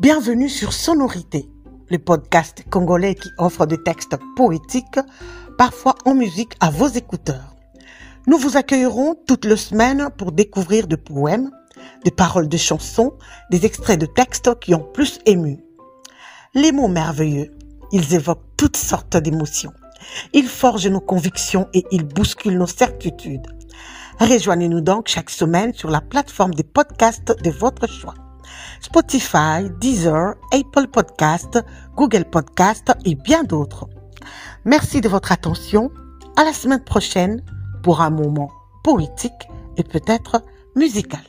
Bienvenue sur Sonorité, le podcast congolais qui offre des textes poétiques, parfois en musique à vos écouteurs. Nous vous accueillerons toutes les semaines pour découvrir des poèmes, des paroles de chansons, des extraits de textes qui ont plus ému. Les mots merveilleux, ils évoquent toutes sortes d'émotions. Ils forgent nos convictions et ils bousculent nos certitudes. Rejoignez-nous donc chaque semaine sur la plateforme des podcasts de votre choix. Spotify, Deezer, Apple Podcast, Google Podcast et bien d'autres. Merci de votre attention. À la semaine prochaine pour un moment poétique et peut-être musical.